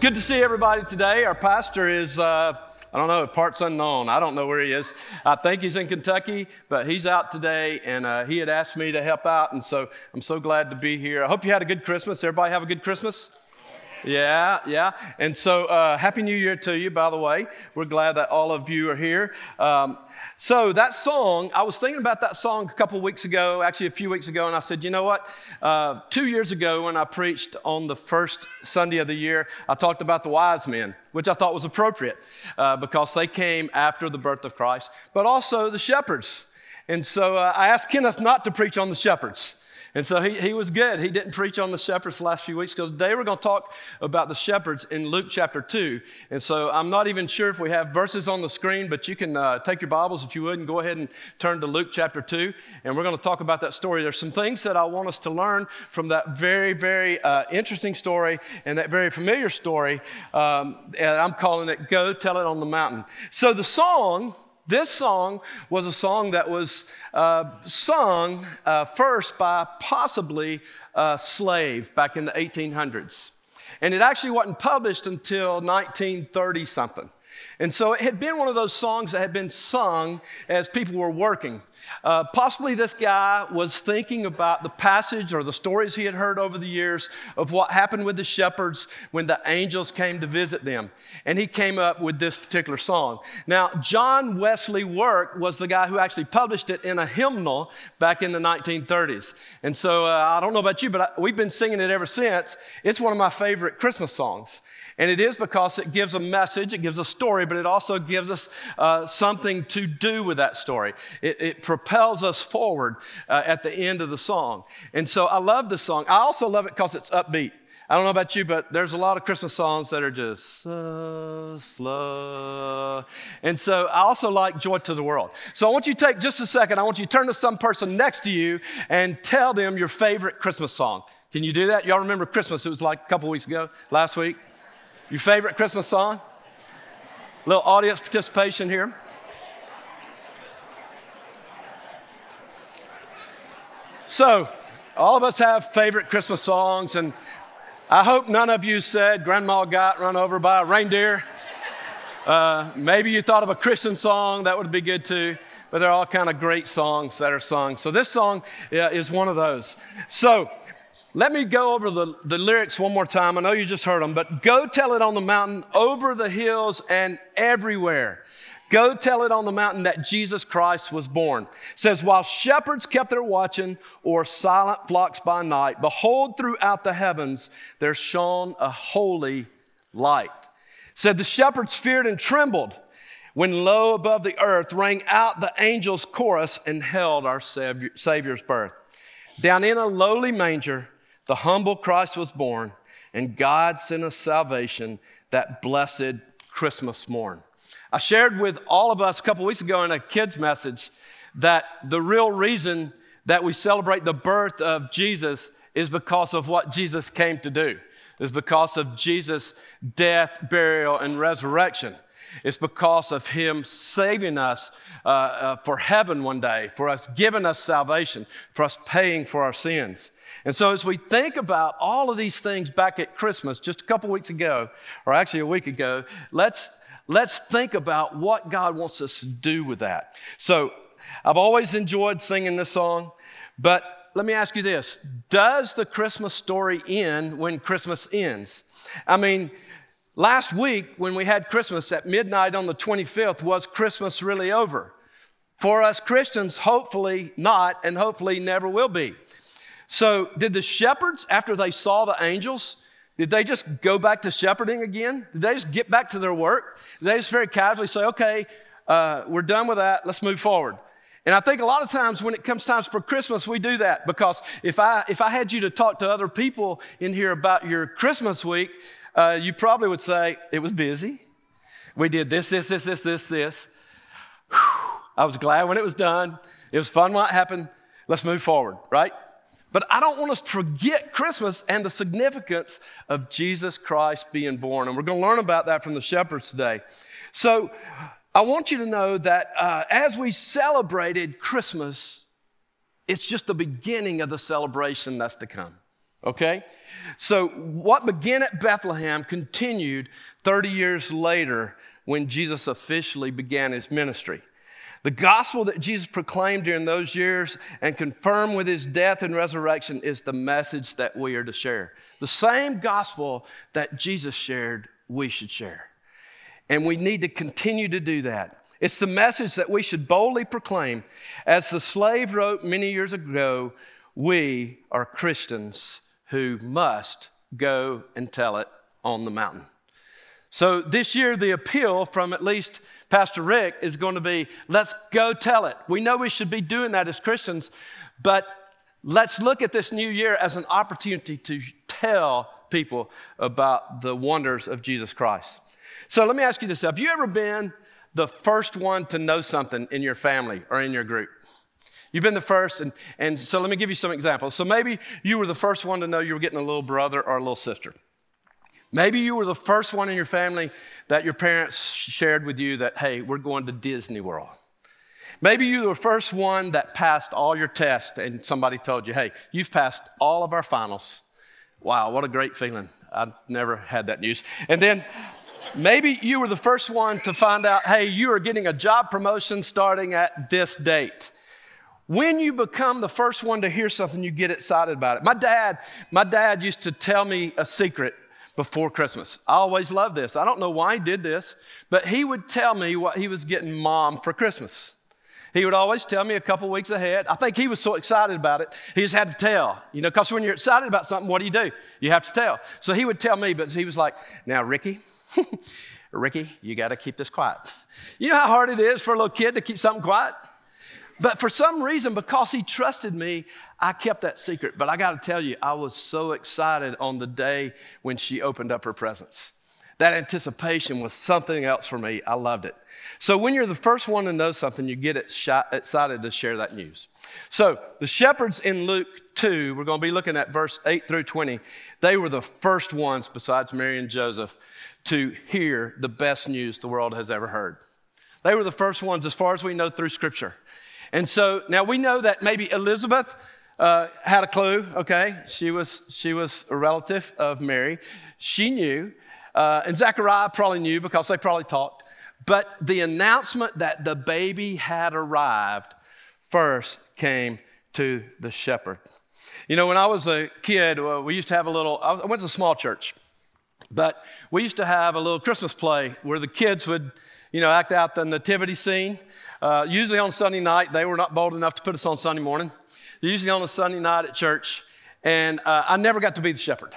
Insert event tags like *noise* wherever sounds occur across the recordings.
good to see everybody today. Our pastor is, uh, I don't know, parts unknown. I don't know where he is. I think he's in Kentucky, but he's out today, and uh, he had asked me to help out, and so I'm so glad to be here. I hope you had a good Christmas. Everybody have a good Christmas? Yeah, yeah. And so, uh, Happy New Year to you, by the way. We're glad that all of you are here. Um, so, that song, I was thinking about that song a couple weeks ago, actually a few weeks ago, and I said, you know what? Uh, two years ago, when I preached on the first Sunday of the year, I talked about the wise men, which I thought was appropriate uh, because they came after the birth of Christ, but also the shepherds. And so, uh, I asked Kenneth not to preach on the shepherds. And so he, he was good. He didn't preach on the shepherds the last few weeks because today we're going to talk about the shepherds in Luke chapter 2. And so I'm not even sure if we have verses on the screen, but you can uh, take your Bibles if you would and go ahead and turn to Luke chapter 2. And we're going to talk about that story. There's some things that I want us to learn from that very, very uh, interesting story and that very familiar story. Um, and I'm calling it Go Tell It on the Mountain. So the song this song was a song that was uh, sung uh, first by possibly a slave back in the 1800s. And it actually wasn't published until 1930 something. And so it had been one of those songs that had been sung as people were working. Uh, possibly this guy was thinking about the passage or the stories he had heard over the years of what happened with the shepherds when the angels came to visit them. And he came up with this particular song. Now, John Wesley Work was the guy who actually published it in a hymnal back in the 1930s. And so uh, I don't know about you, but I, we've been singing it ever since. It's one of my favorite Christmas songs. And it is because it gives a message, it gives a story, but it also gives us uh, something to do with that story. It, it propels us forward uh, at the end of the song. And so I love this song. I also love it because it's upbeat. I don't know about you, but there's a lot of Christmas songs that are just so slow. And so I also like Joy to the World. So I want you to take just a second. I want you to turn to some person next to you and tell them your favorite Christmas song. Can you do that? Y'all remember Christmas? It was like a couple weeks ago, last week. Your favorite Christmas song? A little audience participation here. So, all of us have favorite Christmas songs, and I hope none of you said Grandma got run over by a reindeer. Uh, maybe you thought of a Christian song, that would be good too. But they're all kind of great songs that are sung. So this song yeah, is one of those. So let me go over the, the lyrics one more time. I know you just heard them, but go tell it on the mountain, over the hills, and everywhere. Go tell it on the mountain that Jesus Christ was born. It says, while shepherds kept their watching or silent flocks by night, behold, throughout the heavens there shone a holy light. It said, the shepherds feared and trembled when low above the earth rang out the angels' chorus and held our Savior's birth. Down in a lowly manger, the humble Christ was born, and God sent us salvation that blessed Christmas morn. I shared with all of us a couple weeks ago in a kids' message that the real reason that we celebrate the birth of Jesus is because of what Jesus came to do. It's because of Jesus' death, burial, and resurrection. It's because of Him saving us uh, uh, for heaven one day, for us giving us salvation, for us paying for our sins. And so, as we think about all of these things back at Christmas, just a couple weeks ago, or actually a week ago, let's, let's think about what God wants us to do with that. So, I've always enjoyed singing this song, but let me ask you this Does the Christmas story end when Christmas ends? I mean, last week when we had Christmas at midnight on the 25th, was Christmas really over? For us Christians, hopefully not, and hopefully never will be. So, did the shepherds, after they saw the angels, did they just go back to shepherding again? Did they just get back to their work? Did they just very casually say, okay, uh, we're done with that, let's move forward? And I think a lot of times when it comes times for Christmas, we do that because if I, if I had you to talk to other people in here about your Christmas week, uh, you probably would say, it was busy. We did this, this, this, this, this, this. Whew. I was glad when it was done. It was fun what happened. Let's move forward, right? But I don't want us to forget Christmas and the significance of Jesus Christ being born. And we're going to learn about that from the shepherds today. So I want you to know that uh, as we celebrated Christmas, it's just the beginning of the celebration that's to come. Okay? So, what began at Bethlehem continued 30 years later when Jesus officially began his ministry. The gospel that Jesus proclaimed during those years and confirmed with his death and resurrection is the message that we are to share. The same gospel that Jesus shared, we should share. And we need to continue to do that. It's the message that we should boldly proclaim. As the slave wrote many years ago, we are Christians who must go and tell it on the mountain. So this year, the appeal from at least Pastor Ric is going to be let's go tell it. We know we should be doing that as Christians, but let's look at this new year as an opportunity to tell people about the wonders of Jesus Christ. So let me ask you this Have you ever been the first one to know something in your family or in your group? You've been the first, and, and so let me give you some examples. So maybe you were the first one to know you were getting a little brother or a little sister. Maybe you were the first one in your family that your parents shared with you that, hey, we're going to Disney World. Maybe you were the first one that passed all your tests and somebody told you, hey, you've passed all of our finals. Wow, what a great feeling. I've never had that news. And then maybe you were the first one to find out, hey, you are getting a job promotion starting at this date. When you become the first one to hear something, you get excited about it. My dad, my dad used to tell me a secret before Christmas. I always loved this. I don't know why he did this, but he would tell me what he was getting mom for Christmas. He would always tell me a couple weeks ahead. I think he was so excited about it, he just had to tell. You know, because when you're excited about something, what do you do? You have to tell. So he would tell me, but he was like, Now, Ricky, *laughs* Ricky, you got to keep this quiet. You know how hard it is for a little kid to keep something quiet? But for some reason, because he trusted me, I kept that secret. But I got to tell you, I was so excited on the day when she opened up her presents. That anticipation was something else for me. I loved it. So when you're the first one to know something, you get excited to share that news. So the shepherds in Luke 2, we're going to be looking at verse 8 through 20. They were the first ones, besides Mary and Joseph, to hear the best news the world has ever heard. They were the first ones, as far as we know through Scripture. And so now we know that maybe Elizabeth uh, had a clue, okay? She was, she was a relative of Mary. She knew. Uh, and Zechariah probably knew because they probably talked. But the announcement that the baby had arrived first came to the shepherd. You know, when I was a kid, uh, we used to have a little, I went to a small church, but we used to have a little Christmas play where the kids would, you know, act out the nativity scene. Uh, usually on Sunday night, they were not bold enough to put us on Sunday morning. Usually on a Sunday night at church, and uh, I never got to be the shepherd.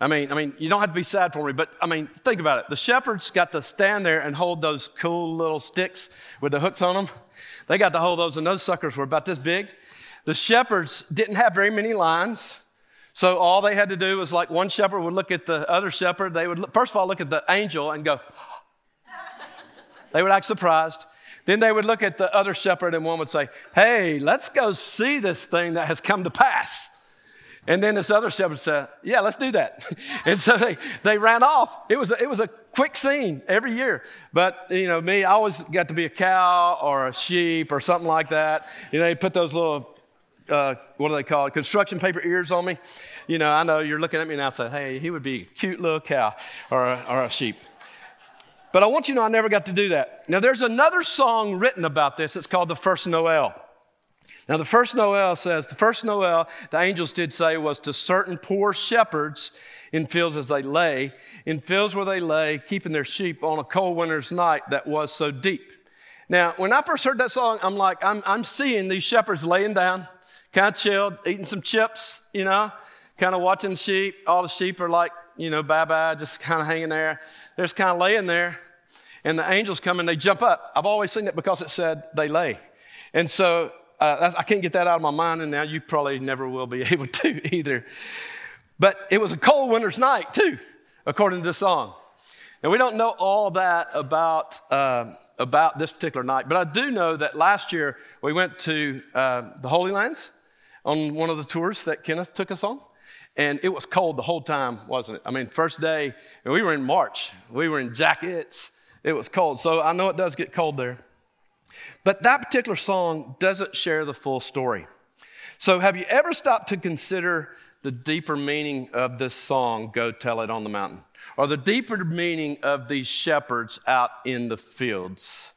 I mean, I mean, you don't have to be sad for me, but I mean, think about it. The shepherds got to stand there and hold those cool little sticks with the hooks on them. They got to hold those, and those suckers were about this big. The shepherds didn't have very many lines. So all they had to do was like one shepherd would look at the other shepherd. They would, first of all, look at the angel and go, *gasps* they would act surprised. Then they would look at the other shepherd and one would say, Hey, let's go see this thing that has come to pass. And then this other shepherd said, Yeah, let's do that. *laughs* and so they, they ran off. It was, a, it was a quick scene every year. But, you know, me, I always got to be a cow or a sheep or something like that. You know, they put those little, uh, what do they call it, construction paper ears on me. You know, I know you're looking at me now saying, Hey, he would be a cute little cow or a, or a sheep. But I want you to know I never got to do that. Now, there's another song written about this. It's called The First Noel. Now, the first Noel says, the first Noel the angels did say was to certain poor shepherds in fields as they lay, in fields where they lay, keeping their sheep on a cold winter's night that was so deep. Now, when I first heard that song, I'm like, I'm, I'm seeing these shepherds laying down, kind of chilled, eating some chips, you know, kind of watching the sheep. All the sheep are like, you know, bye bye, just kind of hanging there. They're just kind of laying there and the angels come and they jump up. I've always seen it because it said they lay. And so uh, I can't get that out of my mind, and now you probably never will be *laughs* able to either. But it was a cold winter's night, too, according to the song. And we don't know all that about, uh, about this particular night, but I do know that last year we went to uh, the Holy Lands on one of the tours that Kenneth took us on. And it was cold the whole time, wasn't it? I mean, first day, and we were in March. We were in jackets it was cold. So I know it does get cold there. But that particular song doesn't share the full story. So have you ever stopped to consider the deeper meaning of this song, Go Tell It on the Mountain, or the deeper meaning of these shepherds out in the fields.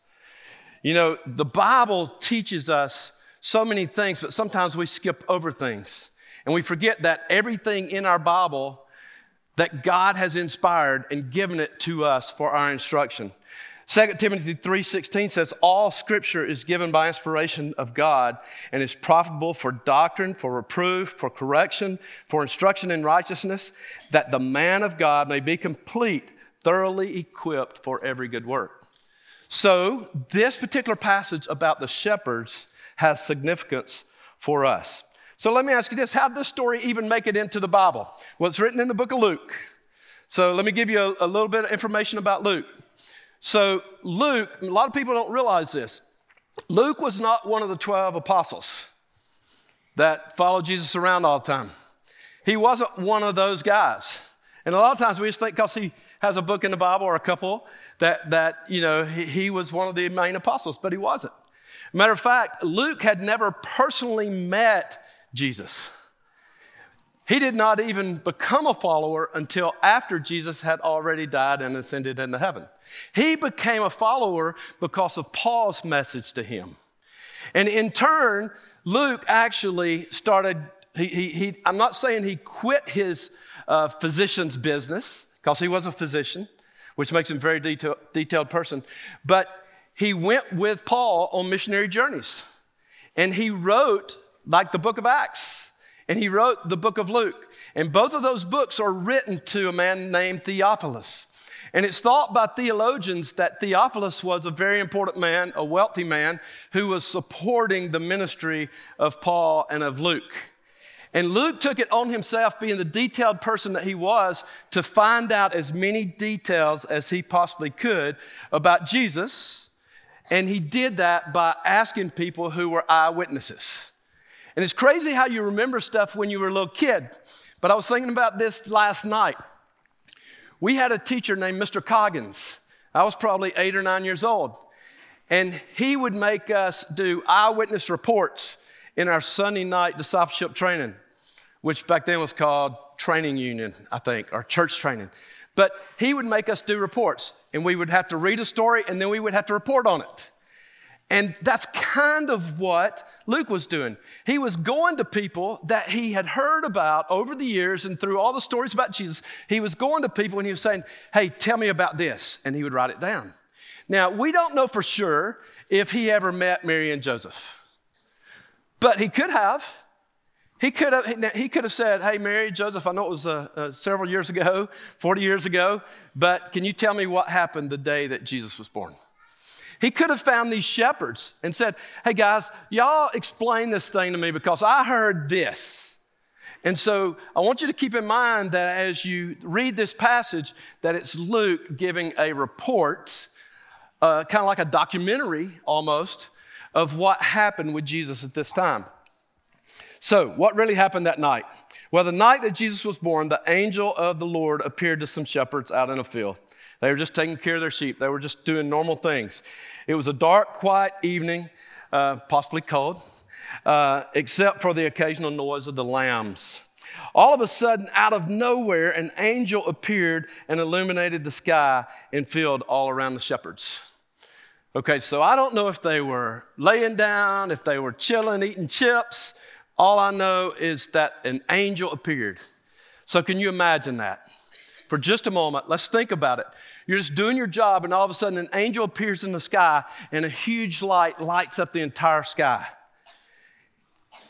You know, the Bible teaches us so many things, but sometimes we skip over things. And we forget that everything in our Bible that God has inspired and given it to us for our instruction. 2 Timothy 3:16 says all scripture is given by inspiration of God and is profitable for doctrine, for reproof, for correction, for instruction in righteousness, that the man of God may be complete, thoroughly equipped for every good work. So, this particular passage about the shepherds has significance for us. So, let me ask you this how did this story even make it into the Bible? Well, it's written in the book of Luke. So, let me give you a, a little bit of information about Luke. So, Luke, a lot of people don't realize this. Luke was not one of the 12 apostles that followed Jesus around all the time. He wasn't one of those guys. And a lot of times we just think because he has a book in the Bible or a couple that, that you know, he, he was one of the main apostles, but he wasn't. Matter of fact, Luke had never personally met Jesus. He did not even become a follower until after Jesus had already died and ascended into heaven. He became a follower because of Paul's message to him. And in turn, Luke actually started, he, he, he I'm not saying he quit his uh, physician's business, because he was a physician, which makes him a very detail, detailed person, but he went with Paul on missionary journeys. And he wrote, like the book of Acts, and he wrote the book of Luke. And both of those books are written to a man named Theophilus. And it's thought by theologians that Theophilus was a very important man, a wealthy man, who was supporting the ministry of Paul and of Luke. And Luke took it on himself, being the detailed person that he was, to find out as many details as he possibly could about Jesus. And he did that by asking people who were eyewitnesses. And it's crazy how you remember stuff when you were a little kid. But I was thinking about this last night. We had a teacher named Mr. Coggins. I was probably eight or nine years old. And he would make us do eyewitness reports in our Sunday night discipleship training, which back then was called training union, I think, or church training. But he would make us do reports, and we would have to read a story, and then we would have to report on it. And that's kind of what Luke was doing. He was going to people that he had heard about over the years and through all the stories about Jesus. He was going to people and he was saying, Hey, tell me about this. And he would write it down. Now, we don't know for sure if he ever met Mary and Joseph, but he could have. He could have, he could have said, Hey, Mary, Joseph, I know it was uh, uh, several years ago, 40 years ago, but can you tell me what happened the day that Jesus was born? He could have found these shepherds and said, Hey guys, y'all explain this thing to me because I heard this. And so I want you to keep in mind that as you read this passage, that it's Luke giving a report, uh, kind of like a documentary almost, of what happened with Jesus at this time. So, what really happened that night? Well, the night that Jesus was born, the angel of the Lord appeared to some shepherds out in a field. They were just taking care of their sheep, they were just doing normal things. It was a dark, quiet evening, uh, possibly cold, uh, except for the occasional noise of the lambs. All of a sudden, out of nowhere, an angel appeared and illuminated the sky and filled all around the shepherds. Okay, so I don't know if they were laying down, if they were chilling, eating chips. All I know is that an angel appeared. So, can you imagine that? For just a moment, let's think about it. You're just doing your job, and all of a sudden, an angel appears in the sky, and a huge light lights up the entire sky.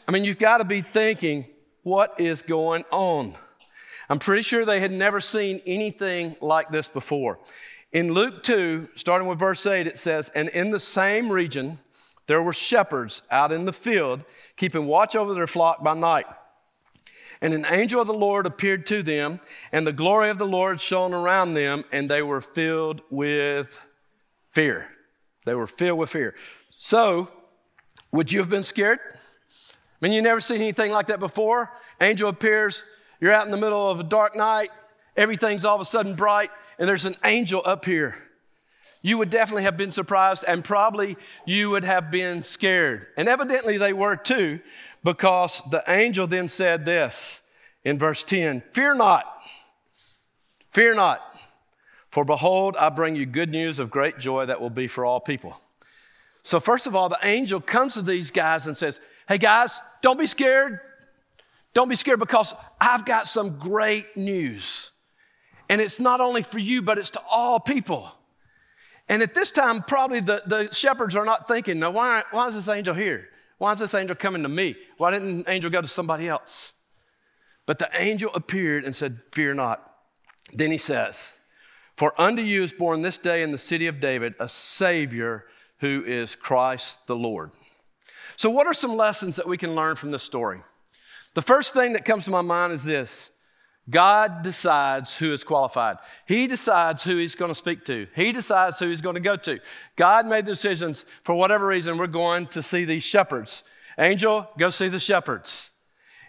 I mean, you've got to be thinking, what is going on? I'm pretty sure they had never seen anything like this before. In Luke 2, starting with verse 8, it says, And in the same region, there were shepherds out in the field, keeping watch over their flock by night. And an angel of the Lord appeared to them, and the glory of the Lord shone around them, and they were filled with fear. They were filled with fear. So, would you have been scared? I mean, you never seen anything like that before. Angel appears, you're out in the middle of a dark night, everything's all of a sudden bright, and there's an angel up here. You would definitely have been surprised, and probably you would have been scared. And evidently they were too, because the angel then said this in verse 10 Fear not, fear not, for behold, I bring you good news of great joy that will be for all people. So, first of all, the angel comes to these guys and says, Hey guys, don't be scared. Don't be scared because I've got some great news. And it's not only for you, but it's to all people. And at this time, probably the, the shepherds are not thinking, now, why, why is this angel here? Why is this angel coming to me? Why didn't the angel go to somebody else? But the angel appeared and said, Fear not. Then he says, For unto you is born this day in the city of David a Savior who is Christ the Lord. So, what are some lessons that we can learn from this story? The first thing that comes to my mind is this God decides who is qualified. He decides who he's going to speak to. He decides who he's going to go to. God made the decisions for whatever reason. We're going to see these shepherds. Angel, go see the shepherds.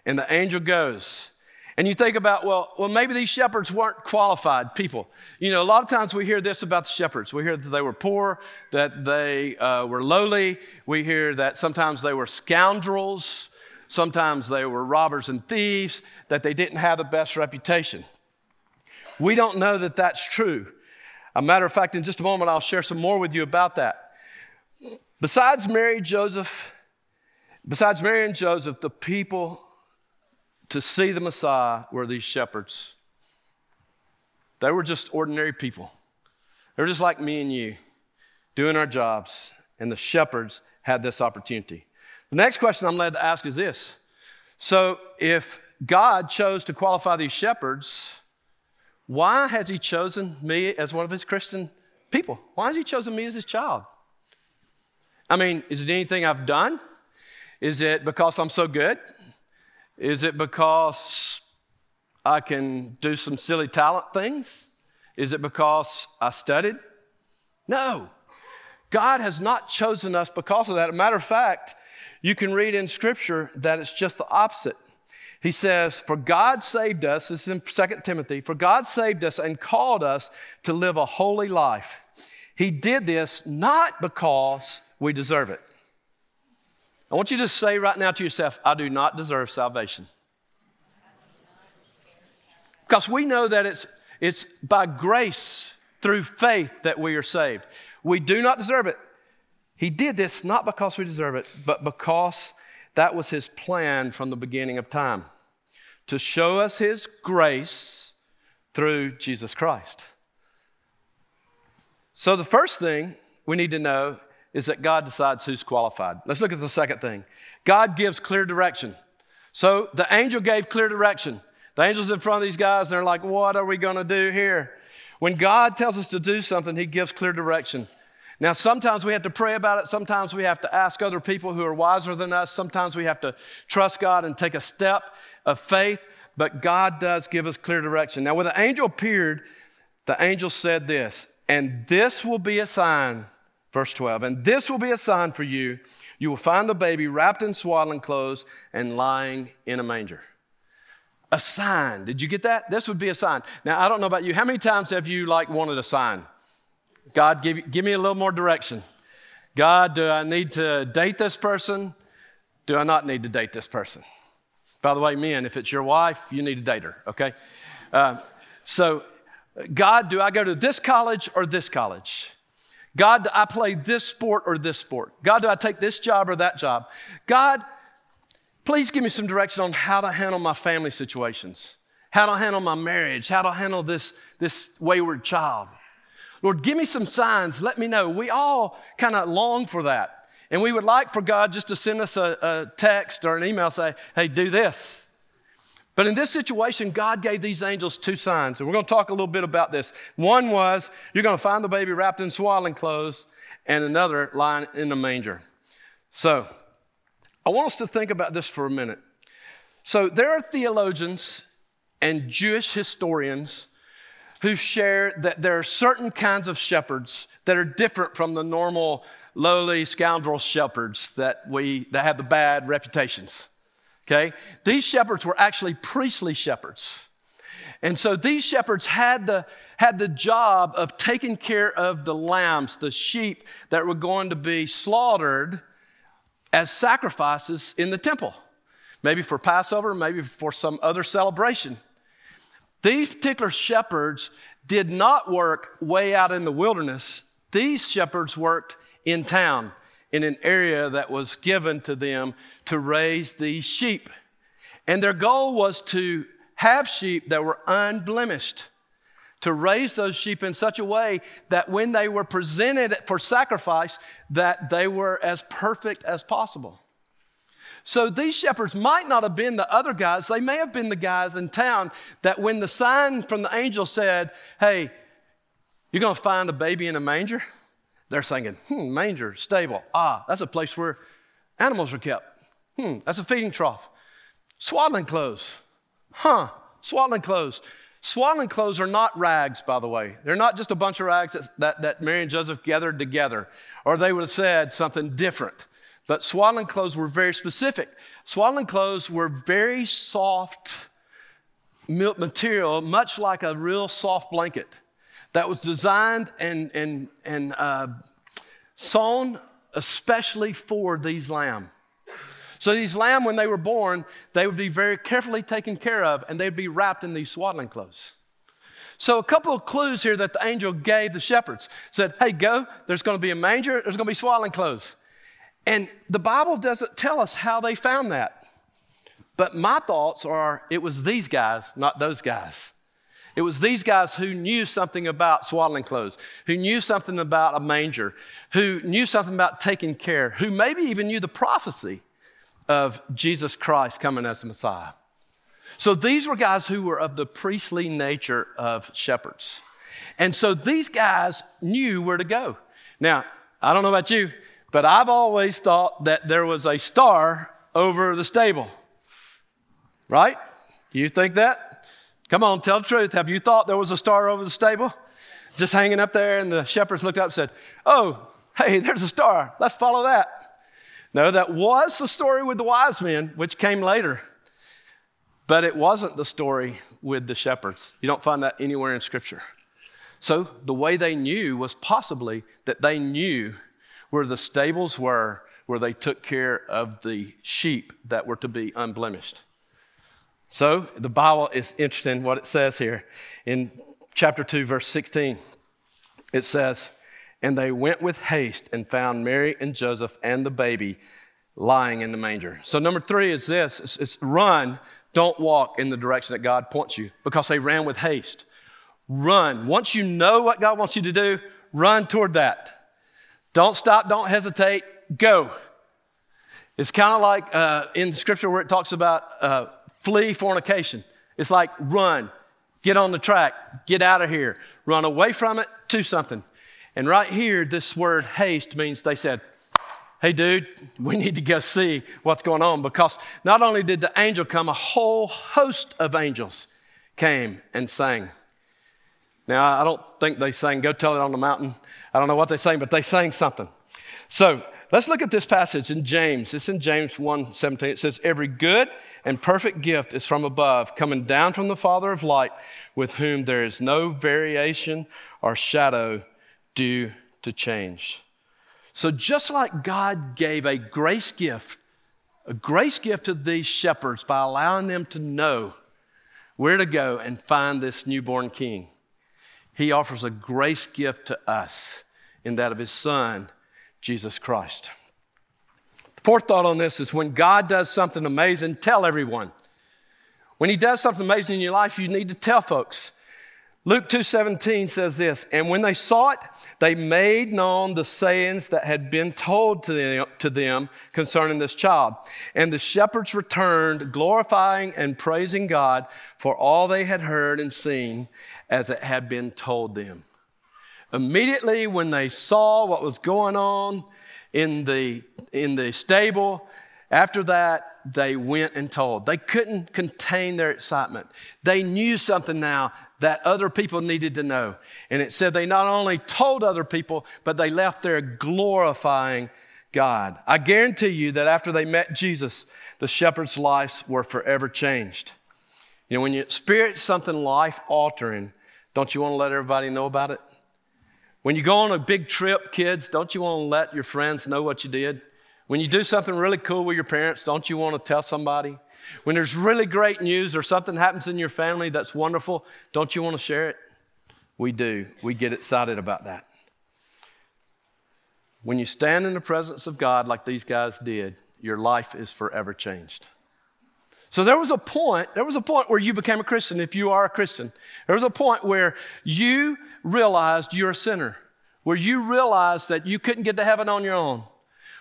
And the angel goes. And you think about, well, well, maybe these shepherds weren't qualified people. You know, a lot of times we hear this about the shepherds. We hear that they were poor, that they uh, were lowly. We hear that sometimes they were scoundrels. Sometimes they were robbers and thieves, that they didn't have the best reputation. We don't know that that's true. A matter of fact, in just a moment, I'll share some more with you about that. Besides Mary, Joseph, besides Mary and Joseph, the people to see the Messiah were these shepherds. They were just ordinary people. They were just like me and you, doing our jobs, and the shepherds had this opportunity. The next question I'm led to ask is this So, if God chose to qualify these shepherds, why has He chosen me as one of His Christian people? Why has He chosen me as His child? I mean, is it anything I've done? Is it because I'm so good? Is it because I can do some silly talent things? Is it because I studied? No. God has not chosen us because of that. As a matter of fact, you can read in Scripture that it's just the opposite. He says, For God saved us, this is in 2 Timothy, for God saved us and called us to live a holy life. He did this not because we deserve it. I want you to say right now to yourself, I do not deserve salvation. Because we know that it's, it's by grace through faith that we are saved. We do not deserve it. He did this not because we deserve it, but because that was His plan from the beginning of time to show us His grace through Jesus Christ. So, the first thing we need to know is that God decides who's qualified. Let's look at the second thing God gives clear direction. So, the angel gave clear direction. The angel's in front of these guys, and they're like, What are we going to do here? When God tells us to do something, He gives clear direction. Now, sometimes we have to pray about it. Sometimes we have to ask other people who are wiser than us. Sometimes we have to trust God and take a step of faith. But God does give us clear direction. Now, when the angel appeared, the angel said this, and this will be a sign, verse 12, and this will be a sign for you. You will find the baby wrapped in swaddling clothes and lying in a manger. A sign. Did you get that? This would be a sign. Now, I don't know about you. How many times have you like wanted a sign? God, give, give me a little more direction. God, do I need to date this person? Do I not need to date this person? By the way, men, if it's your wife, you need to date her, okay? Uh, so, God, do I go to this college or this college? God, do I play this sport or this sport? God, do I take this job or that job? God, please give me some direction on how to handle my family situations, how to handle my marriage, how to handle this, this wayward child. Lord, give me some signs. Let me know. We all kind of long for that. And we would like for God just to send us a, a text or an email say, hey, do this. But in this situation, God gave these angels two signs. And we're going to talk a little bit about this. One was you're going to find the baby wrapped in swaddling clothes, and another lying in the manger. So I want us to think about this for a minute. So there are theologians and Jewish historians who share that there are certain kinds of shepherds that are different from the normal lowly scoundrel shepherds that we that have the bad reputations. Okay? These shepherds were actually priestly shepherds. And so these shepherds had the, had the job of taking care of the lambs, the sheep that were going to be slaughtered as sacrifices in the temple. maybe for Passover, maybe for some other celebration. These particular shepherds did not work way out in the wilderness. These shepherds worked in town, in an area that was given to them to raise these sheep. And their goal was to have sheep that were unblemished, to raise those sheep in such a way that when they were presented for sacrifice, that they were as perfect as possible. So these shepherds might not have been the other guys. They may have been the guys in town that when the sign from the angel said, Hey, you're going to find a baby in a manger, they're thinking, Hmm, manger, stable. Ah, that's a place where animals are kept. Hmm, that's a feeding trough. Swaddling clothes. Huh, swaddling clothes. Swaddling clothes are not rags, by the way. They're not just a bunch of rags that, that, that Mary and Joseph gathered together, or they would have said something different. But swaddling clothes were very specific. Swaddling clothes were very soft material, much like a real soft blanket, that was designed and, and, and uh, sewn especially for these lamb. So these lamb, when they were born, they would be very carefully taken care of, and they'd be wrapped in these swaddling clothes. So, a couple of clues here that the angel gave the shepherds said, Hey, go, there's going to be a manger, there's going to be swaddling clothes. And the Bible doesn't tell us how they found that. But my thoughts are it was these guys, not those guys. It was these guys who knew something about swaddling clothes, who knew something about a manger, who knew something about taking care, who maybe even knew the prophecy of Jesus Christ coming as the Messiah. So these were guys who were of the priestly nature of shepherds. And so these guys knew where to go. Now, I don't know about you, but I've always thought that there was a star over the stable. Right? You think that? Come on, tell the truth. Have you thought there was a star over the stable? Just hanging up there, and the shepherds looked up and said, Oh, hey, there's a star. Let's follow that. No, that was the story with the wise men, which came later. But it wasn't the story with the shepherds. You don't find that anywhere in Scripture. So the way they knew was possibly that they knew where the stables were, where they took care of the sheep that were to be unblemished. So the Bible is interesting what it says here. In chapter 2, verse 16, it says, And they went with haste and found Mary and Joseph and the baby lying in the manger. So, number three is this it's, it's run, don't walk in the direction that God points you because they ran with haste. Run. Once you know what God wants you to do, run toward that. Don't stop, don't hesitate, go. It's kind of like uh, in scripture where it talks about uh, flee fornication. It's like run, get on the track, get out of here, run away from it to something. And right here, this word haste means they said, Hey, dude, we need to go see what's going on because not only did the angel come, a whole host of angels came and sang. Now, I don't think they sang, Go Tell It on the Mountain. I don't know what they sang, but they sang something. So let's look at this passage in James. It's in James 1 17. It says, Every good and perfect gift is from above, coming down from the Father of light, with whom there is no variation or shadow due to change. So, just like God gave a grace gift, a grace gift to these shepherds by allowing them to know where to go and find this newborn king, he offers a grace gift to us in that of his son, Jesus Christ. The fourth thought on this is when God does something amazing, tell everyone. When he does something amazing in your life, you need to tell folks. Luke 2:17 says this, and when they saw it, they made known the sayings that had been told to them, to them concerning this child. And the shepherds returned, glorifying and praising God for all they had heard and seen as it had been told them. Immediately when they saw what was going on in the, in the stable, after that, they went and told. They couldn't contain their excitement. They knew something now that other people needed to know. And it said they not only told other people, but they left there glorifying God. I guarantee you that after they met Jesus, the shepherds' lives were forever changed. You know, when you experience something life altering, don't you want to let everybody know about it? When you go on a big trip, kids, don't you want to let your friends know what you did? When you do something really cool with your parents, don't you want to tell somebody? When there's really great news or something happens in your family that's wonderful, don't you want to share it? We do. We get excited about that. When you stand in the presence of God like these guys did, your life is forever changed. So there was a point, there was a point where you became a Christian if you are a Christian. There was a point where you realized you're a sinner, where you realized that you couldn't get to heaven on your own,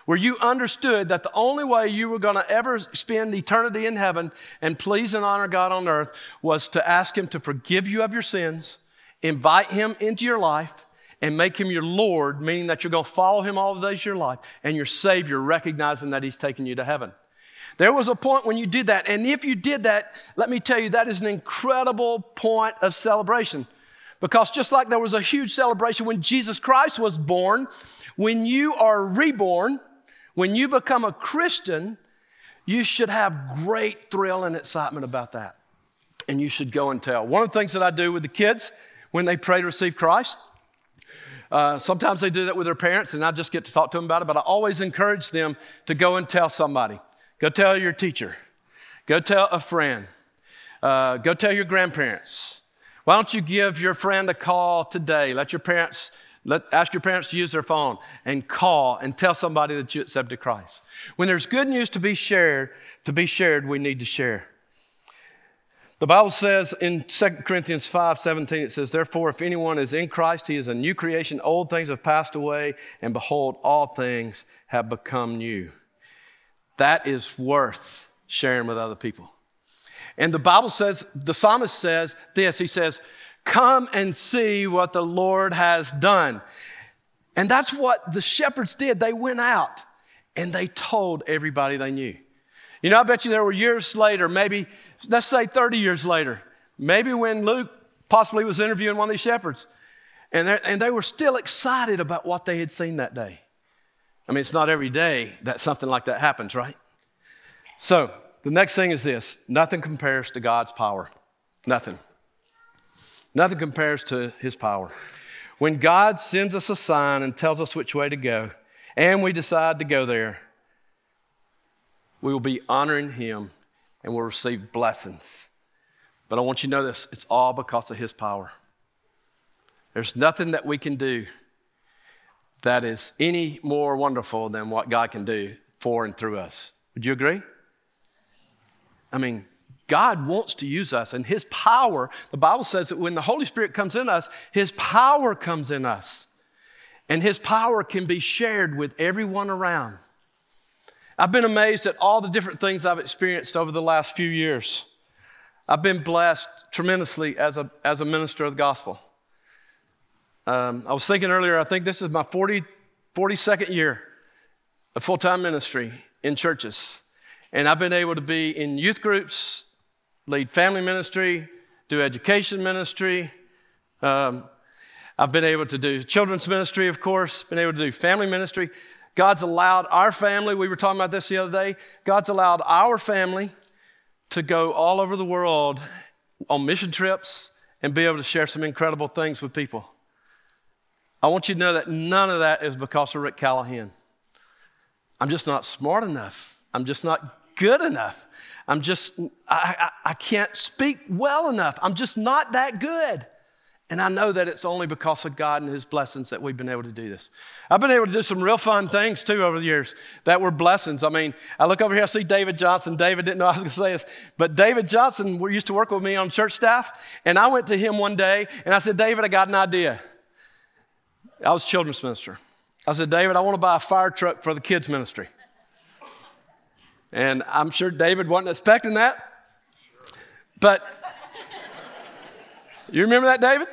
where you understood that the only way you were going to ever spend eternity in heaven and please and honor God on earth was to ask Him to forgive you of your sins, invite Him into your life, and make Him your Lord, meaning that you're going to follow Him all the days of your life, and your Savior, recognizing that He's taking you to heaven. There was a point when you did that. And if you did that, let me tell you, that is an incredible point of celebration. Because just like there was a huge celebration when Jesus Christ was born, when you are reborn, when you become a Christian, you should have great thrill and excitement about that. And you should go and tell. One of the things that I do with the kids when they pray to receive Christ, uh, sometimes they do that with their parents, and I just get to talk to them about it, but I always encourage them to go and tell somebody. Go tell your teacher. Go tell a friend. Uh, go tell your grandparents. Why don't you give your friend a call today? Let your parents, let, ask your parents to use their phone and call and tell somebody that you accepted Christ. When there's good news to be shared, to be shared, we need to share. The Bible says in 2 Corinthians 5 17, it says, Therefore, if anyone is in Christ, he is a new creation. Old things have passed away, and behold, all things have become new. That is worth sharing with other people. And the Bible says, the psalmist says this He says, Come and see what the Lord has done. And that's what the shepherds did. They went out and they told everybody they knew. You know, I bet you there were years later, maybe, let's say 30 years later, maybe when Luke possibly was interviewing one of these shepherds, and, and they were still excited about what they had seen that day. I mean, it's not every day that something like that happens, right? So, the next thing is this nothing compares to God's power. Nothing. Nothing compares to His power. When God sends us a sign and tells us which way to go, and we decide to go there, we will be honoring Him and will receive blessings. But I want you to know this it's all because of His power. There's nothing that we can do that is any more wonderful than what God can do for and through us. Would you agree? I mean, God wants to use us, and His power, the Bible says that when the Holy Spirit comes in us, His power comes in us. And His power can be shared with everyone around. I've been amazed at all the different things I've experienced over the last few years. I've been blessed tremendously as a, as a minister of the gospel. Um, I was thinking earlier, I think this is my 40, 42nd year of full time ministry in churches. And I've been able to be in youth groups, lead family ministry, do education ministry. Um, I've been able to do children's ministry, of course, been able to do family ministry. God's allowed our family, we were talking about this the other day, God's allowed our family to go all over the world on mission trips and be able to share some incredible things with people. I want you to know that none of that is because of Ric Callahan. I'm just not smart enough. I'm just not good enough. I'm just, I, I, I, can't speak well enough. I'm just not that good. And I know that it's only because of God and His blessings that we've been able to do this. I've been able to do some real fun things too over the years that were blessings. I mean, I look over here, I see David Johnson. David didn't know I was going to say this, but David Johnson used to work with me on church staff. And I went to him one day and I said, David, I got an idea. I was children's minister. I said, David, I want to buy a fire truck for the kids' ministry. And I'm sure David wasn't expecting that. But you remember that, David?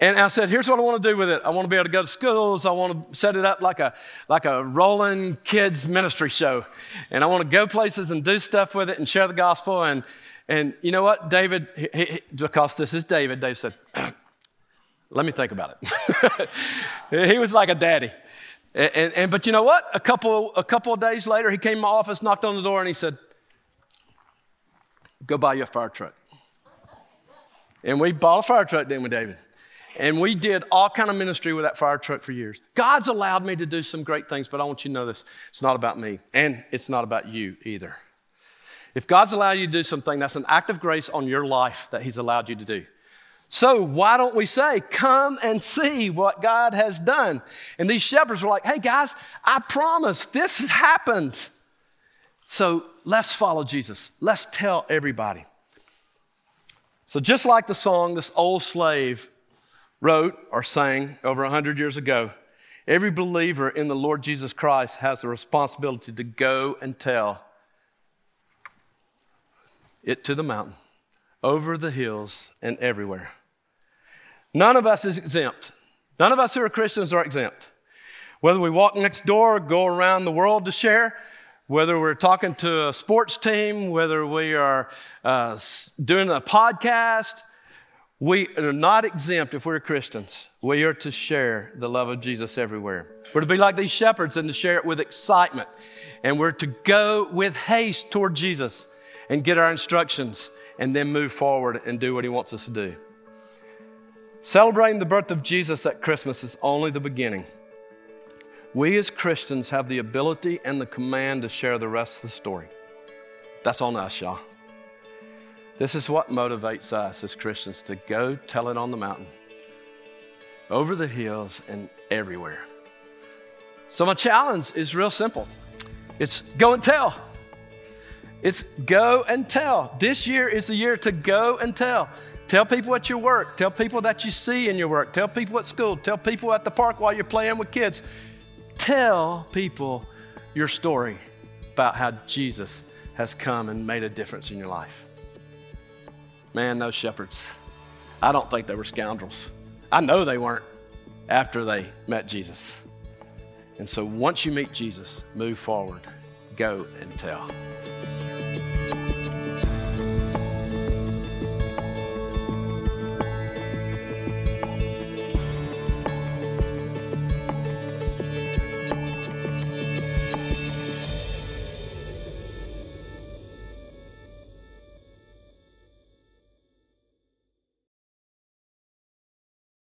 And I said, here's what I want to do with it. I want to be able to go to schools. I want to set it up like a, like a rolling kids ministry show. And I want to go places and do stuff with it and share the gospel. And, and you know what? David, he, he, because this is David, Dave said, *clears throat* let me think about it. *laughs* he was like a daddy. And, and, and, but you know what? A couple, a couple of days later, he came to my office, knocked on the door, and he said, Go buy you a fire truck. And we bought a fire truck, didn't we, David? And we did all kind of ministry with that fire truck for years. God's allowed me to do some great things, but I want you to know this. It's not about me, and it's not about you either. If God's allowed you to do something, that's an act of grace on your life that He's allowed you to do. So why don't we say, come and see what God has done? And these shepherds were like, hey guys, I promise this has happened. So let's follow Jesus. Let's tell everybody. So just like the song this old slave wrote or sang over 100 years ago, every believer in the Lord Jesus Christ has the responsibility to go and tell it to the mountain, over the hills, and everywhere. None of us is exempt. None of us who are Christians are exempt. Whether we walk next door, go around the world to share, whether we're talking to a sports team, whether we are uh, doing a podcast, we are not exempt if we're Christians. We are to share the love of Jesus everywhere. We're to be like these shepherds and to share it with excitement. And we're to go with haste toward Jesus and get our instructions and then move forward and do what he wants us to do. Celebrating the birth of Jesus at Christmas is only the beginning. We as Christians have the ability and the command to share the rest of the story. That's on us, y'all. This is what motivates us as Christians to go tell it on the mountain, over the hills, and everywhere. So, my challenge is real simple it's go and tell. It's go and tell. This year is the year to go and tell. Tell people at your work. Tell people that you see in your work. Tell people at school. Tell people at the park while you're playing with kids. Tell people your story about how Jesus has come and made a difference in your life. Man, those shepherds, I don't think they were scoundrels. I know they weren't after they met Jesus. And so once you meet Jesus, move forward, go and tell.